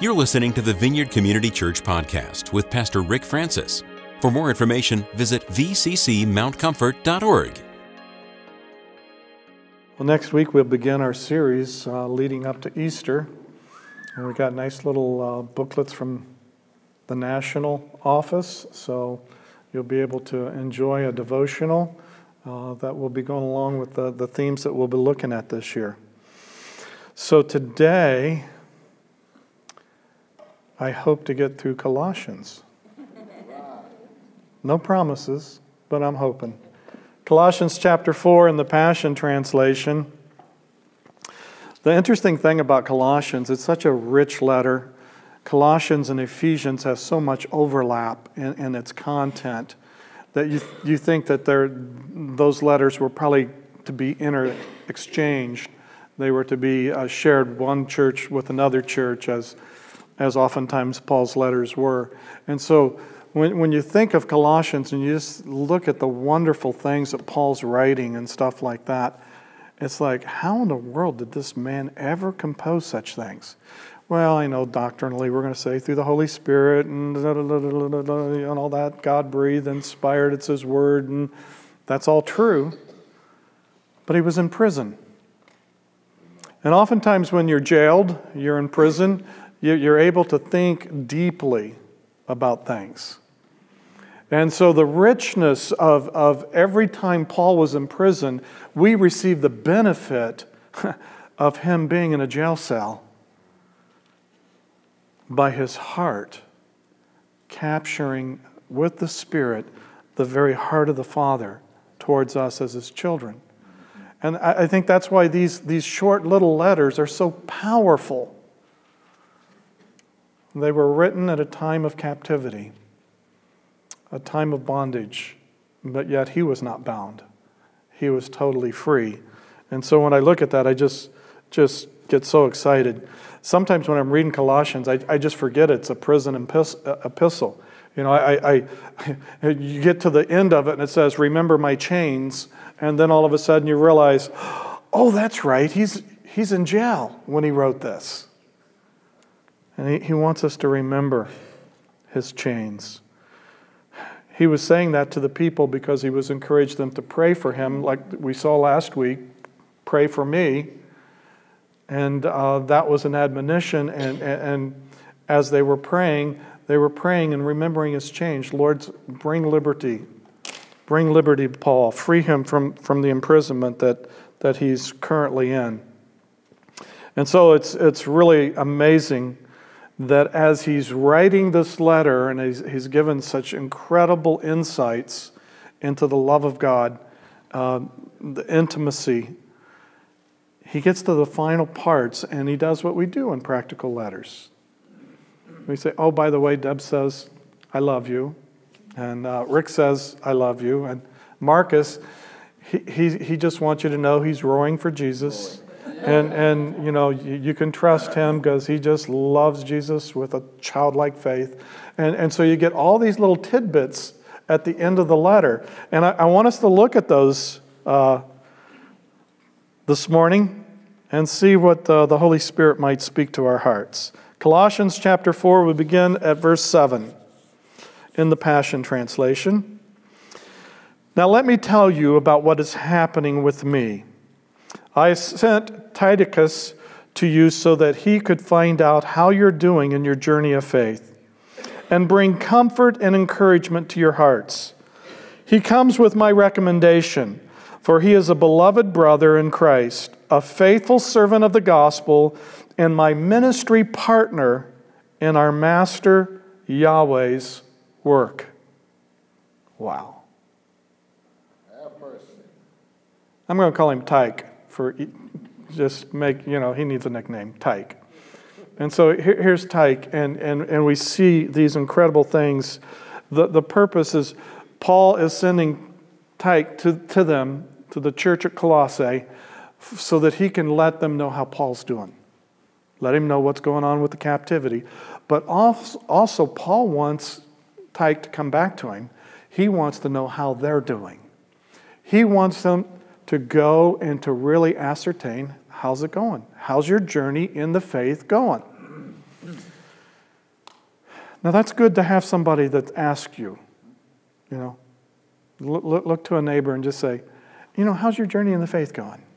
You're listening to the Vineyard Community Church podcast with Pastor Rick Francis. For more information, visit vccmountcomfort.org. Well, next week we'll begin our series uh, leading up to Easter. And we got nice little uh, booklets from the national office, so you'll be able to enjoy a devotional uh, that will be going along with the, the themes that we'll be looking at this year. So today, I hope to get through Colossians. No promises, but I'm hoping. Colossians chapter 4 in the Passion Translation. The interesting thing about Colossians, it's such a rich letter. Colossians and Ephesians have so much overlap in, in its content that you, you think that those letters were probably to be inter exchanged. They were to be uh, shared one church with another church as as oftentimes Paul's letters were. And so when, when you think of Colossians and you just look at the wonderful things that Paul's writing and stuff like that, it's like, how in the world did this man ever compose such things? Well, I know doctrinally we're going to say through the Holy Spirit and, and all that, God breathed, inspired, it's His Word, and that's all true. But he was in prison. And oftentimes when you're jailed, you're in prison, you're able to think deeply about things. And so, the richness of, of every time Paul was in prison, we receive the benefit of him being in a jail cell by his heart capturing with the Spirit the very heart of the Father towards us as his children. And I think that's why these, these short little letters are so powerful they were written at a time of captivity, a time of bondage, but yet he was not bound. He was totally free. And so when I look at that, I just, just get so excited. Sometimes when I'm reading Colossians, I, I just forget it's a prison uh, epistle. You know, I, I, you get to the end of it and it says, Remember my chains. And then all of a sudden you realize, Oh, that's right. He's, he's in jail when he wrote this. And he, he wants us to remember his chains. He was saying that to the people because he was encouraging them to pray for him, like we saw last week pray for me. And uh, that was an admonition. And, and, and as they were praying, they were praying and remembering his change. Lord, bring liberty. Bring liberty, Paul. Free him from, from the imprisonment that, that he's currently in. And so it's, it's really amazing that as he's writing this letter and he's, he's given such incredible insights into the love of God, uh, the intimacy, he gets to the final parts and he does what we do in practical letters. We say, Oh, by the way, Deb says, I love you. And uh, Rick says, I love you. And Marcus, he, he, he just wants you to know he's roaring for Jesus. And, and you know, you, you can trust him because he just loves Jesus with a childlike faith. And, and so you get all these little tidbits at the end of the letter. And I, I want us to look at those uh, this morning and see what the, the Holy Spirit might speak to our hearts. Colossians chapter 4, we begin at verse 7 in the Passion Translation. Now, let me tell you about what is happening with me. I sent Tychicus to you so that he could find out how you're doing in your journey of faith and bring comfort and encouragement to your hearts. He comes with my recommendation, for he is a beloved brother in Christ, a faithful servant of the gospel, and my ministry partner in our Master Yahweh's work. Wow. I'm going to call him Tyke for just make, you know, he needs a nickname, Tyke. And so here, here's Tyke, and, and, and we see these incredible things. The, the purpose is Paul is sending Tyke to, to them, to the church at Colossae, so that he can let them know how Paul's doing. Let him know what's going on with the captivity. But also, also Paul wants Tyke to come back to him. He wants to know how they're doing. He wants them to go and to really ascertain how's it going? How's your journey in the faith going? Now, that's good to have somebody that asks you, you know. Look, look, to a neighbor and just say, you know, how's your journey in the faith going?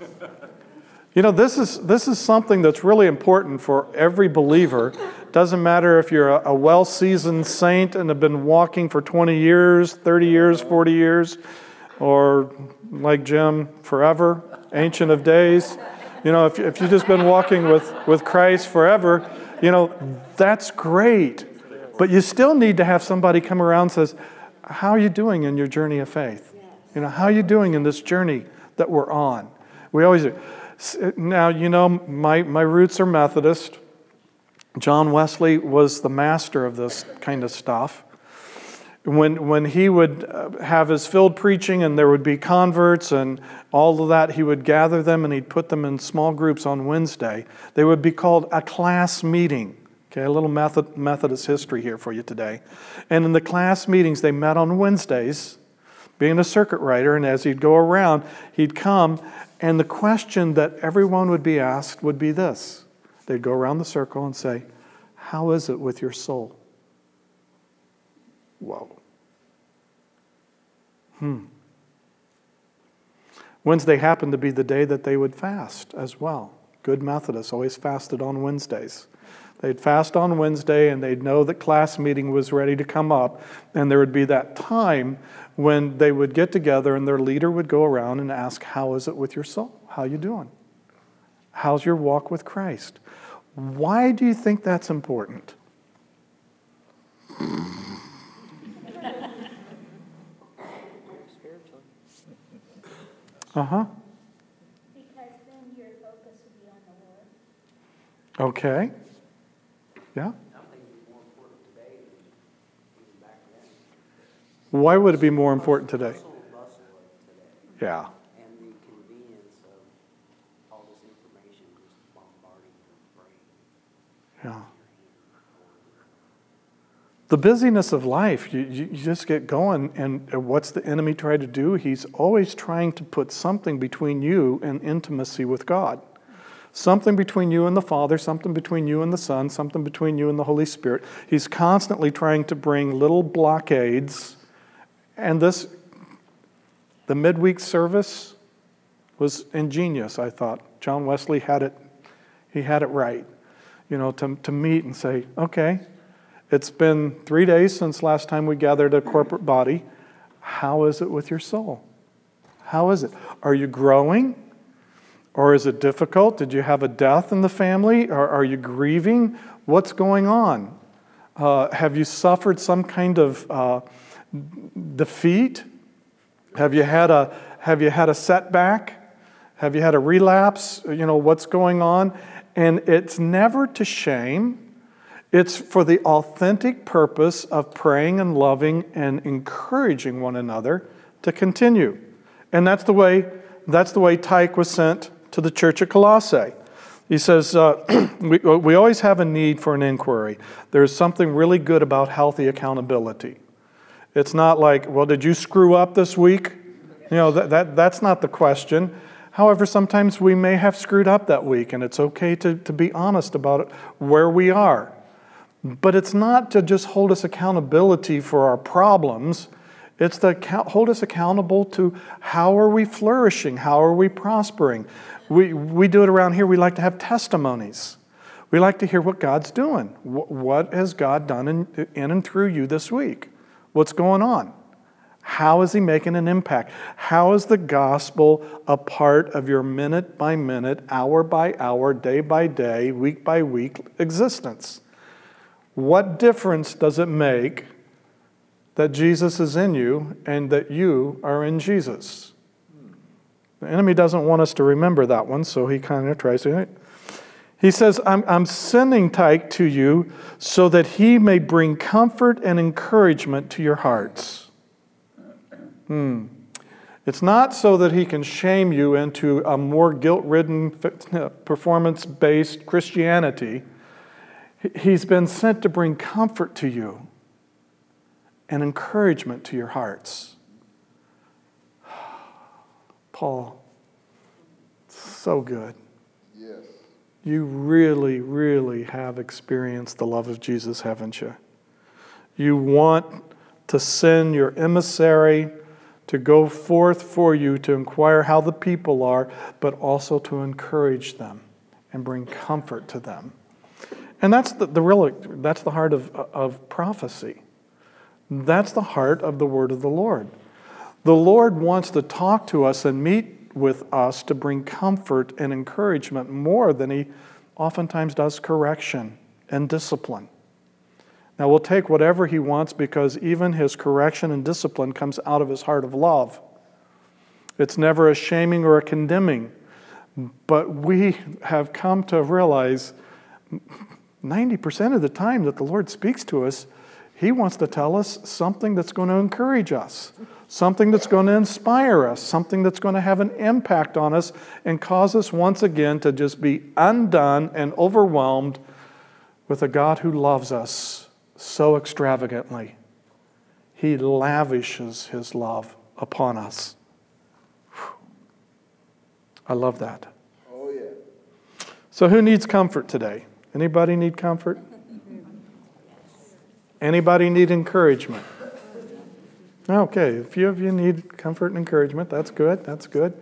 You know, this is, this is something that's really important for every believer. Doesn't matter if you're a, a well seasoned saint and have been walking for 20 years, 30 years, 40 years, or like Jim, forever, ancient of days. You know, if, if you've just been walking with, with Christ forever, you know, that's great. But you still need to have somebody come around and says, How are you doing in your journey of faith? You know, how are you doing in this journey that we're on? We always. Now, you know, my, my roots are Methodist. John Wesley was the master of this kind of stuff. When, when he would uh, have his field preaching and there would be converts and all of that, he would gather them and he'd put them in small groups on Wednesday. They would be called a class meeting. Okay, a little Methodist history here for you today. And in the class meetings, they met on Wednesdays, being a circuit rider, and as he'd go around, he'd come and the question that everyone would be asked would be this they'd go around the circle and say, How is it with your soul? Whoa. Hmm. Wednesday happened to be the day that they would fast as well. Good Methodists always fasted on Wednesdays. They'd fast on Wednesday and they'd know that class meeting was ready to come up, and there would be that time when they would get together and their leader would go around and ask, How is it with your soul? How you doing? How's your walk with Christ? Why do you think that's important? Uh huh. Because then your focus would be on the Lord. Okay. Yeah. Why would it be more important today? Yeah. The convenience of all this information just bombarding your brain. Yeah. The busyness of life, you, you just get going, and what's the enemy try to do? He's always trying to put something between you and intimacy with God. Something between you and the Father, something between you and the Son, something between you and the Holy Spirit. He's constantly trying to bring little blockades and this, the midweek service was ingenious, I thought. John Wesley had it, he had it right. You know, to, to meet and say, okay, it's been three days since last time we gathered a corporate body. How is it with your soul? How is it? Are you growing? Or is it difficult? Did you have a death in the family? Or are you grieving? What's going on? Uh, have you suffered some kind of uh, defeat? Have you had a, have you had a setback? Have you had a relapse? You know, what's going on? And it's never to shame. It's for the authentic purpose of praying and loving and encouraging one another to continue. And that's the way, that's the way Tyke was sent to the church at Colossae. He says, uh, we, we always have a need for an inquiry. There's something really good about healthy accountability. It's not like, well, did you screw up this week? You know, that, that, that's not the question. However, sometimes we may have screwed up that week, and it's okay to, to be honest about it, where we are. But it's not to just hold us accountability for our problems. It's to hold us accountable to how are we flourishing? How are we prospering? We, we do it around here. We like to have testimonies. We like to hear what God's doing. What has God done in, in and through you this week? What's going on? How is he making an impact? How is the gospel a part of your minute by minute, hour by hour, day by day, week by week existence? What difference does it make that Jesus is in you and that you are in Jesus? The enemy doesn't want us to remember that one, so he kind of tries to. He says, I'm, I'm sending Tyke to you so that he may bring comfort and encouragement to your hearts. Hmm. It's not so that he can shame you into a more guilt ridden, performance based Christianity. He's been sent to bring comfort to you and encouragement to your hearts. Paul, so good. Yes. You really, really have experienced the love of Jesus, haven't you? You want to send your emissary to go forth for you to inquire how the people are, but also to encourage them and bring comfort to them. And that's the, the real that's the heart of, of prophecy. That's the heart of the word of the Lord. The Lord wants to talk to us and meet with us to bring comfort and encouragement more than he oftentimes does correction and discipline. Now, we'll take whatever he wants because even his correction and discipline comes out of his heart of love. It's never a shaming or a condemning. But we have come to realize 90% of the time that the Lord speaks to us, he wants to tell us something that's going to encourage us, something that's going to inspire us, something that's going to have an impact on us and cause us once again to just be undone and overwhelmed with a God who loves us so extravagantly. He lavishes his love upon us. I love that. Oh, yeah. So who needs comfort today? Anybody need comfort? Anybody need encouragement? Okay, a few of you need comfort and encouragement. That's good. That's good.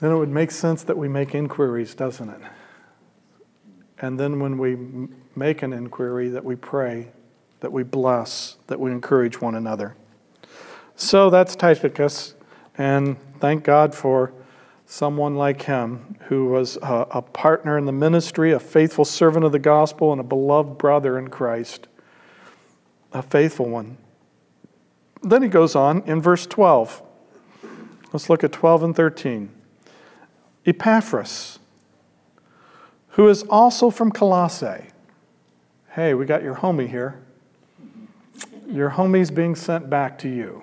Then it would make sense that we make inquiries, doesn't it? And then when we make an inquiry, that we pray, that we bless, that we encourage one another. So that's Tychicus, and thank God for someone like him who was a, a, partner in the ministry, a faithful servant of the gospel, and a beloved brother in Christ. A faithful one. Then he goes on in verse 12. Let's look at 12 and 13. Epaphras, who is also from Colossae. Hey, we got your homie here. Your homie's being sent back to you.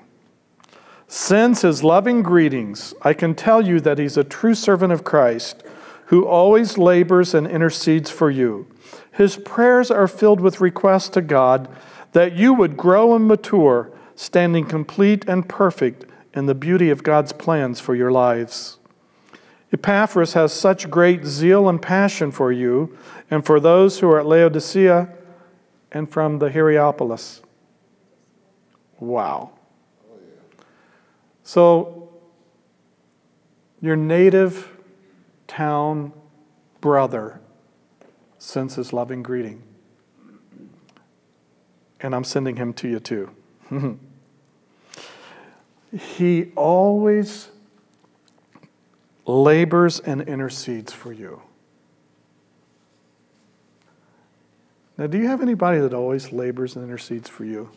Sends his loving greetings. I can tell you that he's a true servant of Christ who always labors and intercedes for you. His prayers are filled with requests to God that you would grow and mature, standing complete and perfect in the beauty of God's plans for your lives. Epaphras has such great zeal and passion for you and for those who are at Laodicea and from the Hierapolis. Wow. So, your native town brother sends his loving greeting. And I'm sending him to you too. he always labors and intercedes for you. Now, do you have anybody that always labors and intercedes for you?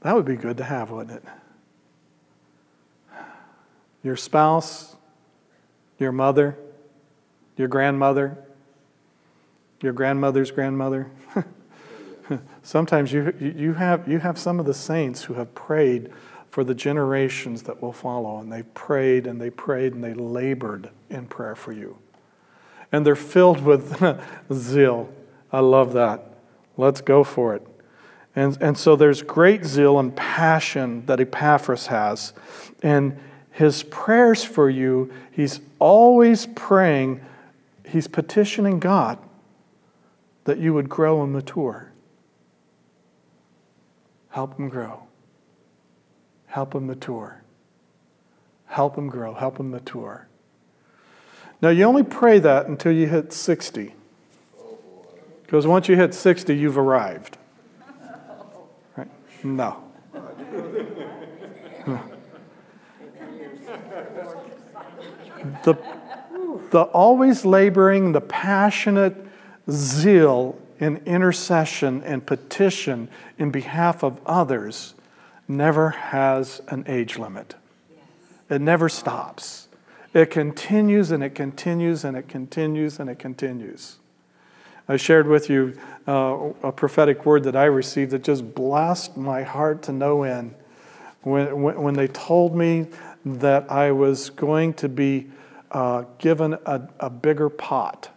That would be good to have, wouldn't it? Your spouse, your mother, your grandmother, your grandmother's grandmother. Sometimes you, you, have, you have some of the saints who have prayed for the generations that will follow. And they prayed and they prayed and they labored in prayer for you. And they're filled with zeal. I love that. Let's go for it. And, and so there's great zeal and passion that Epaphras has. And his prayers for you, he's always praying, he's petitioning God that you would grow and mature. Help him grow. Help him mature. Help him grow. Help him mature. Now, you only pray that until you hit 60. Because once you hit 60, you've arrived. Right? No. The, the always laboring, the passionate zeal in intercession and petition in behalf of others never has an age limit. It never stops. It continues and it continues and it continues and it continues. I shared with you uh, a prophetic word that I received that just blessed my heart to no end. When, when, when they told me that I was going to be uh, given a, a bigger pot,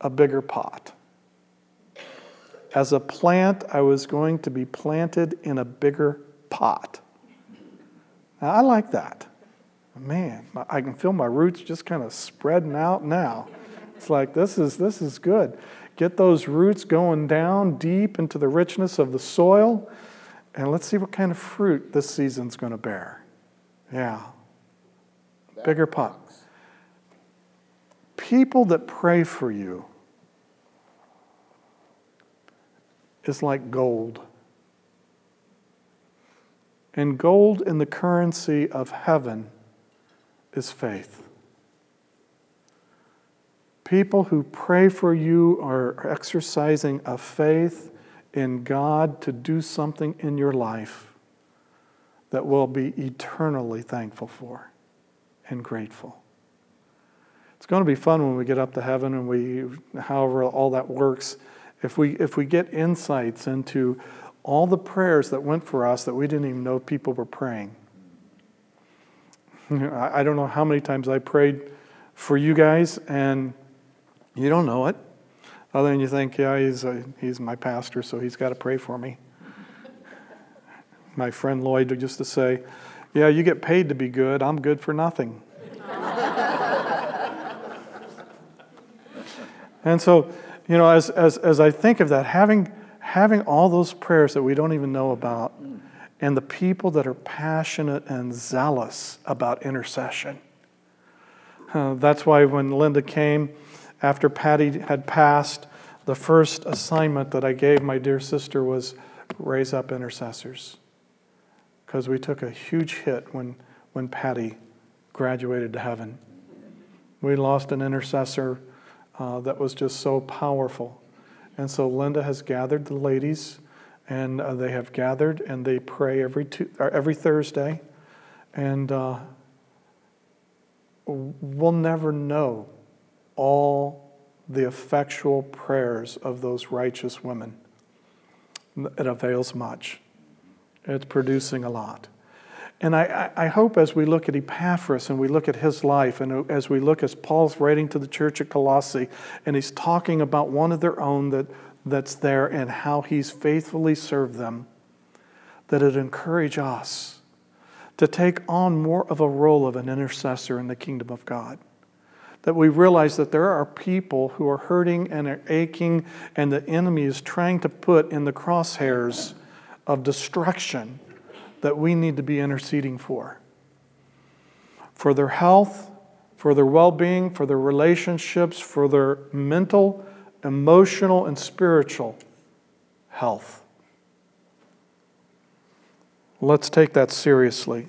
a bigger pot. as a plant, I was going to be planted in a bigger pot. Now, I like that. Man, I can feel my roots just kind of spreading out now. It's like this is this is good. Get those roots going down deep into the richness of the soil, and let's see what kind of fruit this season's going to bear. Yeah. Bigger pot. People that pray for you is like gold. And gold in the currency of heaven is faith. People who pray for you are exercising a faith in God to do something in your life that we'll be eternally thankful for and grateful. It's going to be fun when we get up to heaven and we, however, all that works. If we, if we get insights into all the prayers that went for us that we didn't even know people were praying. I don't know how many times I prayed for you guys, and you don't know it. Other than you think, yeah, he's, a, he's my pastor, so he's got to pray for me. My friend Lloyd used to say, yeah, you get paid to be good, I'm good for nothing. and so, you know, as, as, as I think of that, having, having all those prayers that we don't even know about, and the people that are passionate and zealous about intercession. Uh, that's why when Linda came, after Patty had passed, the first assignment that I gave my dear sister was raise up intercessors. Because we took a huge hit when, when Patty graduated to heaven. We lost an intercessor uh, that was just so powerful. And so Linda has gathered the ladies, and uh, they have gathered and they pray every, two, every Thursday. And uh, we'll never know all the effectual prayers of those righteous women. It avails much, it's producing a lot. And I, I, hope as we look at Epaphras and we look at his life, and as we look as Paul's writing to the church at Colossae, and he's talking about one of their own that, that's there and how he's faithfully served them, that it encourage us to take on more of a role of an intercessor in the kingdom of God. That we realize that there are people who are hurting and are aching, and the enemy is trying to put in the crosshairs of destruction that we need to be interceding for. For their health, for their well being, for their relationships, for their mental, emotional, and spiritual health. Let's take that seriously.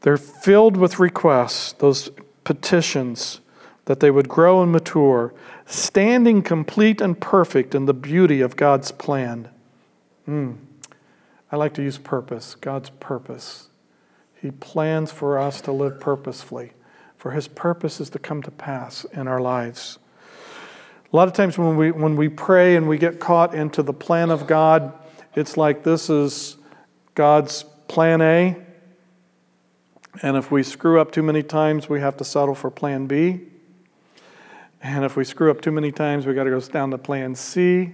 They're filled with requests, those petitions, that they would grow and mature, standing complete and perfect in the beauty of God's plan. Mm. I like to use purpose, God's purpose. He plans for us to live purposefully, for His purpose is to come to pass in our lives. A lot of times when we, when we pray and we get caught into the plan of God, it's like this is God's plan A. And if we screw up too many times, we have to settle for plan B. And if we screw up too many times, we got to go down to plan C.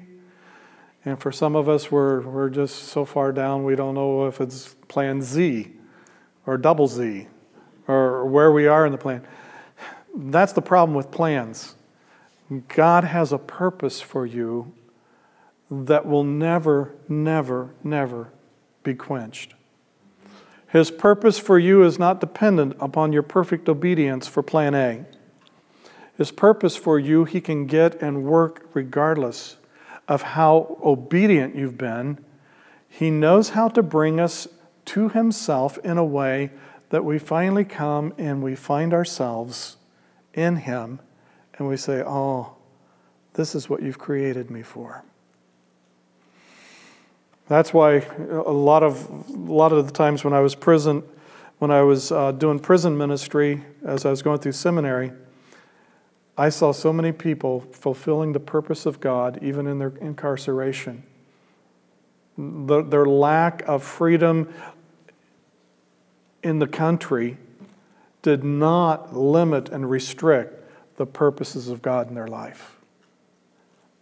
And for some of us, we're, we're just so far down, we don't know if it's plan Z or double Z or where we are in the plan. That's the problem with plans. God has a purpose for you that will never, never, never be quenched. His purpose for you is not dependent upon your perfect obedience for plan A. His purpose for you, he can get and work regardless of how obedient you've been, He knows how to bring us to Himself in a way that we finally come and we find ourselves in Him and we say, Oh, this is what you've created me for. That's why a lot of, a lot of the times when I was prison, when I was uh, doing prison ministry as I was going through seminary, I saw so many people fulfilling the purpose of God even in their incarceration. The, their lack of freedom in the country did not limit and restrict the purposes of God in their life.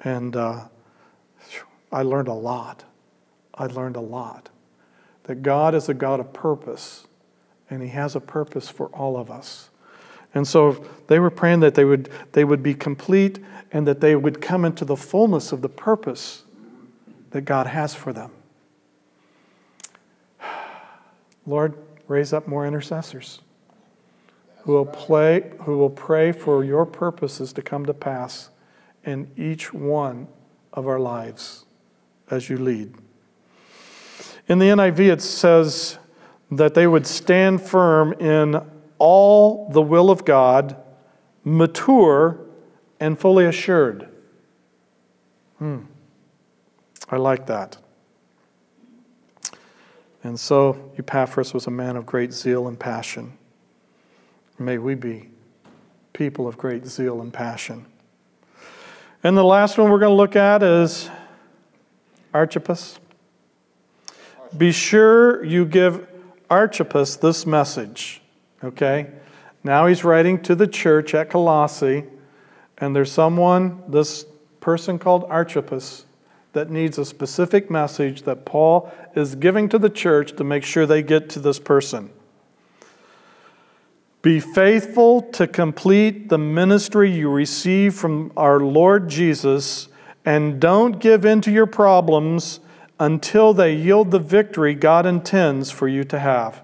And uh, I learned a lot. I learned a lot. That God is a God of purpose, and He has a purpose for all of us. And so they were praying that they would, they would be complete and that they would come into the fullness of the purpose that God has for them. Lord, raise up more intercessors who will, play, who will pray for your purposes to come to pass in each one of our lives as you lead. In the NIV, it says that they would stand firm in all the will of God, mature and fully assured. Hmm. I like that. And so Epaphras was a man of great zeal and passion. May we be people of great zeal and passion. And the last one we're going to look at is Archippus. Be sure you give Archippus this message. Okay? Now he's writing to the church at Colossae, and there's someone, this person called Archippus, that needs a specific message that Paul is giving to the church to make sure they get to this person. Be faithful to complete the ministry you receive from our Lord Jesus, and don't give in to your problems until they yield the victory God intends for you to have.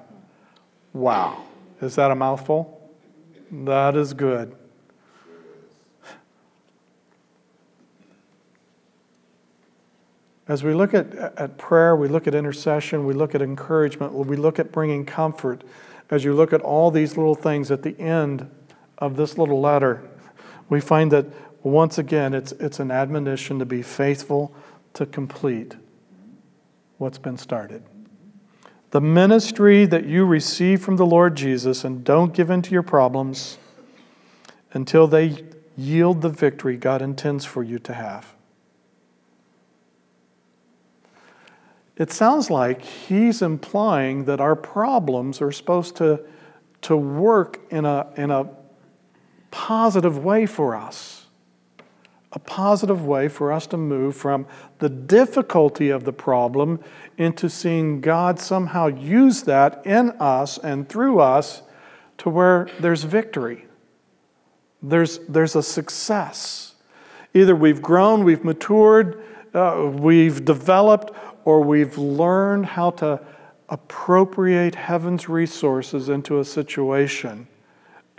Wow. Is that a mouthful? That is good. As we look at, at prayer, we look at intercession, we look at encouragement, we look at bringing comfort. As you look at all these little things at the end of this little letter, we find that once again it's, it's an admonition to be faithful to complete what's been started the ministry that you receive from the Lord Jesus and don't give in to your problems until they yield the victory God intends for you to have. It sounds like he's implying that our problems are supposed to, to work in a, in a positive way for us a positive way for us to move from the difficulty of the problem into seeing God somehow use that in us and through us to where there's victory. There's, there's a success. Either we've grown, we've matured, uh, we've developed, or we've learned how to appropriate heaven's resources into a situation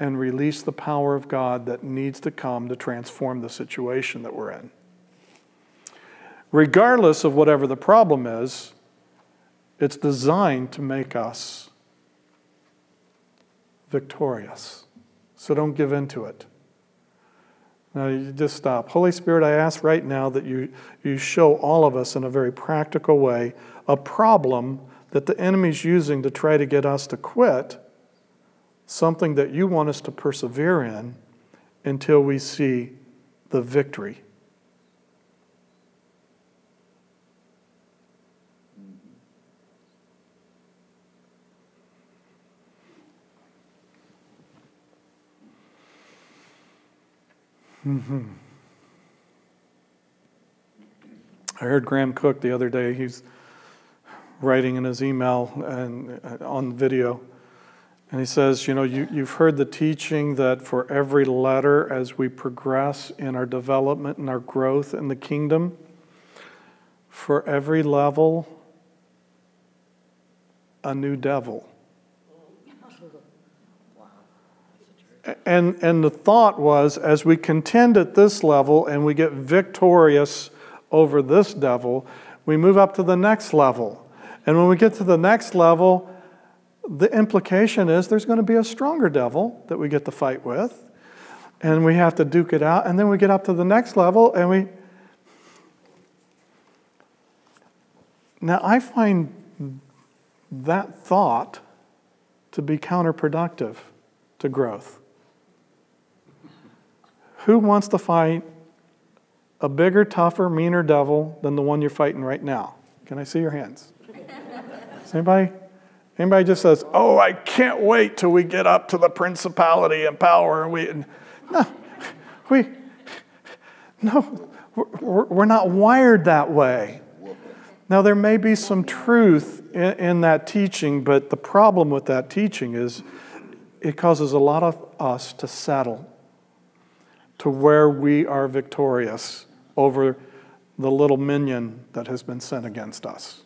and release the power of God that needs to come to transform the situation that we're in. Regardless of whatever the problem is, it's designed to make us victorious. So don't give in to it. Now, you just stop. Holy Spirit, I ask right now that you, you show all of us in a very practical way a problem that the enemy's using to try to get us to quit something that you want us to persevere in until we see the victory. Mm-hmm. I heard Graham Cooke the other day. He's writing in his email and uh, on video and he says, You know, you, you've heard the teaching that for every letter as we progress in our development and our growth in the kingdom, for every level, a new devil. And, and the thought was as we contend at this level and we get victorious over this devil, we move up to the next level. And when we get to the next level, the implication is there's going to be a stronger devil that we get to fight with, and we have to duke it out, and then we get up to the next level and we. Now, I find that thought to be counterproductive to growth. Who wants to fight a bigger, tougher, meaner devil than the one you're fighting right now? Can I see your hands? Is anybody? Anybody just says, "Oh, I can't wait till we get up to the principality and power," and we no, we no, We're, we're not wired that way. Now, there may be some truth in, in that teaching, but the problem with that teaching is it causes a lot of us to settle to where we are victorious over the little minion that has been sent against us.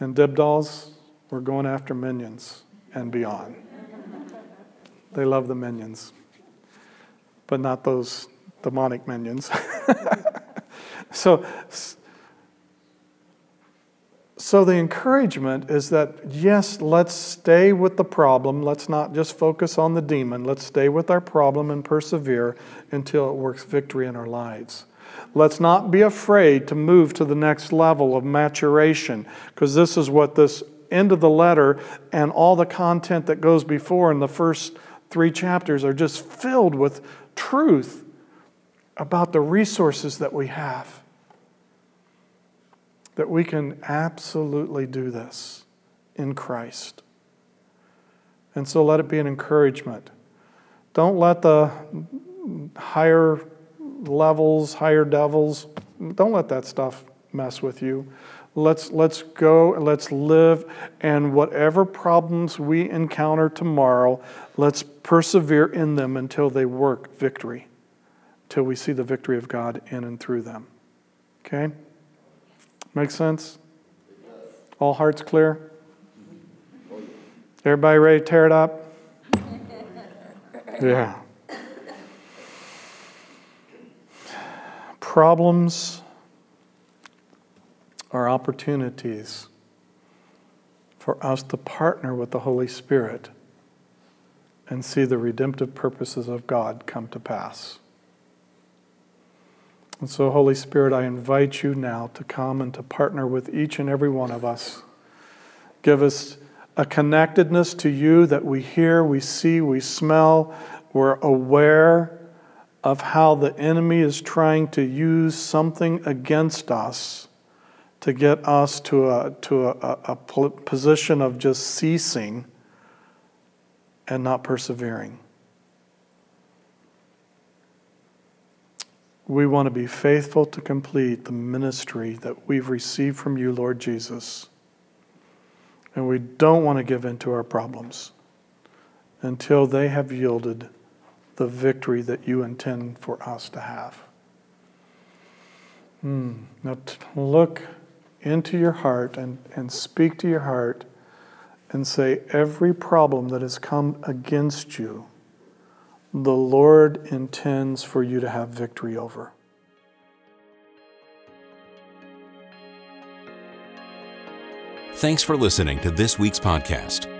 And Dibdals, we're going after minions and beyond. They love the minions, but not those demonic minions. so, so the encouragement is that yes, let's stay with the problem. Let's not just focus on the demon. Let's stay with our problem and persevere until it works victory in our lives. Let's not be afraid to move to the next level of maturation, because this is what this end of the letter and all the content that goes before in the first three chapters are just filled with truth about the resources that we have. That we can absolutely do this in Christ. And so let it be an encouragement. Don't let the higher levels, higher devils, don't let that stuff mess with you. Let's, let's go, and let's live, and whatever problems we encounter tomorrow, let's persevere in them until they work victory, till we see the victory of God in and through them. Okay? Make sense? All hearts clear? Everybody ready to tear it up? Yeah. Problems are opportunities for us to partner with the Holy Spirit and see the redemptive purposes of God come to pass. And so, Holy Spirit, I invite you now to come and to partner with each and every one of us. Give us a connectedness to you that we hear, we see, we smell, we're aware of how the enemy is trying to use something against us to get us to a, to a, a position of just ceasing and not persevering. We want to be faithful to complete the ministry that we've received from you, Lord Jesus. And we don't want to give in to our problems until they have yielded the victory that you intend for us to have. Hmm. Now, look into your heart and, and speak to your heart and say, Every problem that has come against you, the Lord intends for you to have victory over. Thanks for listening to this week's podcast.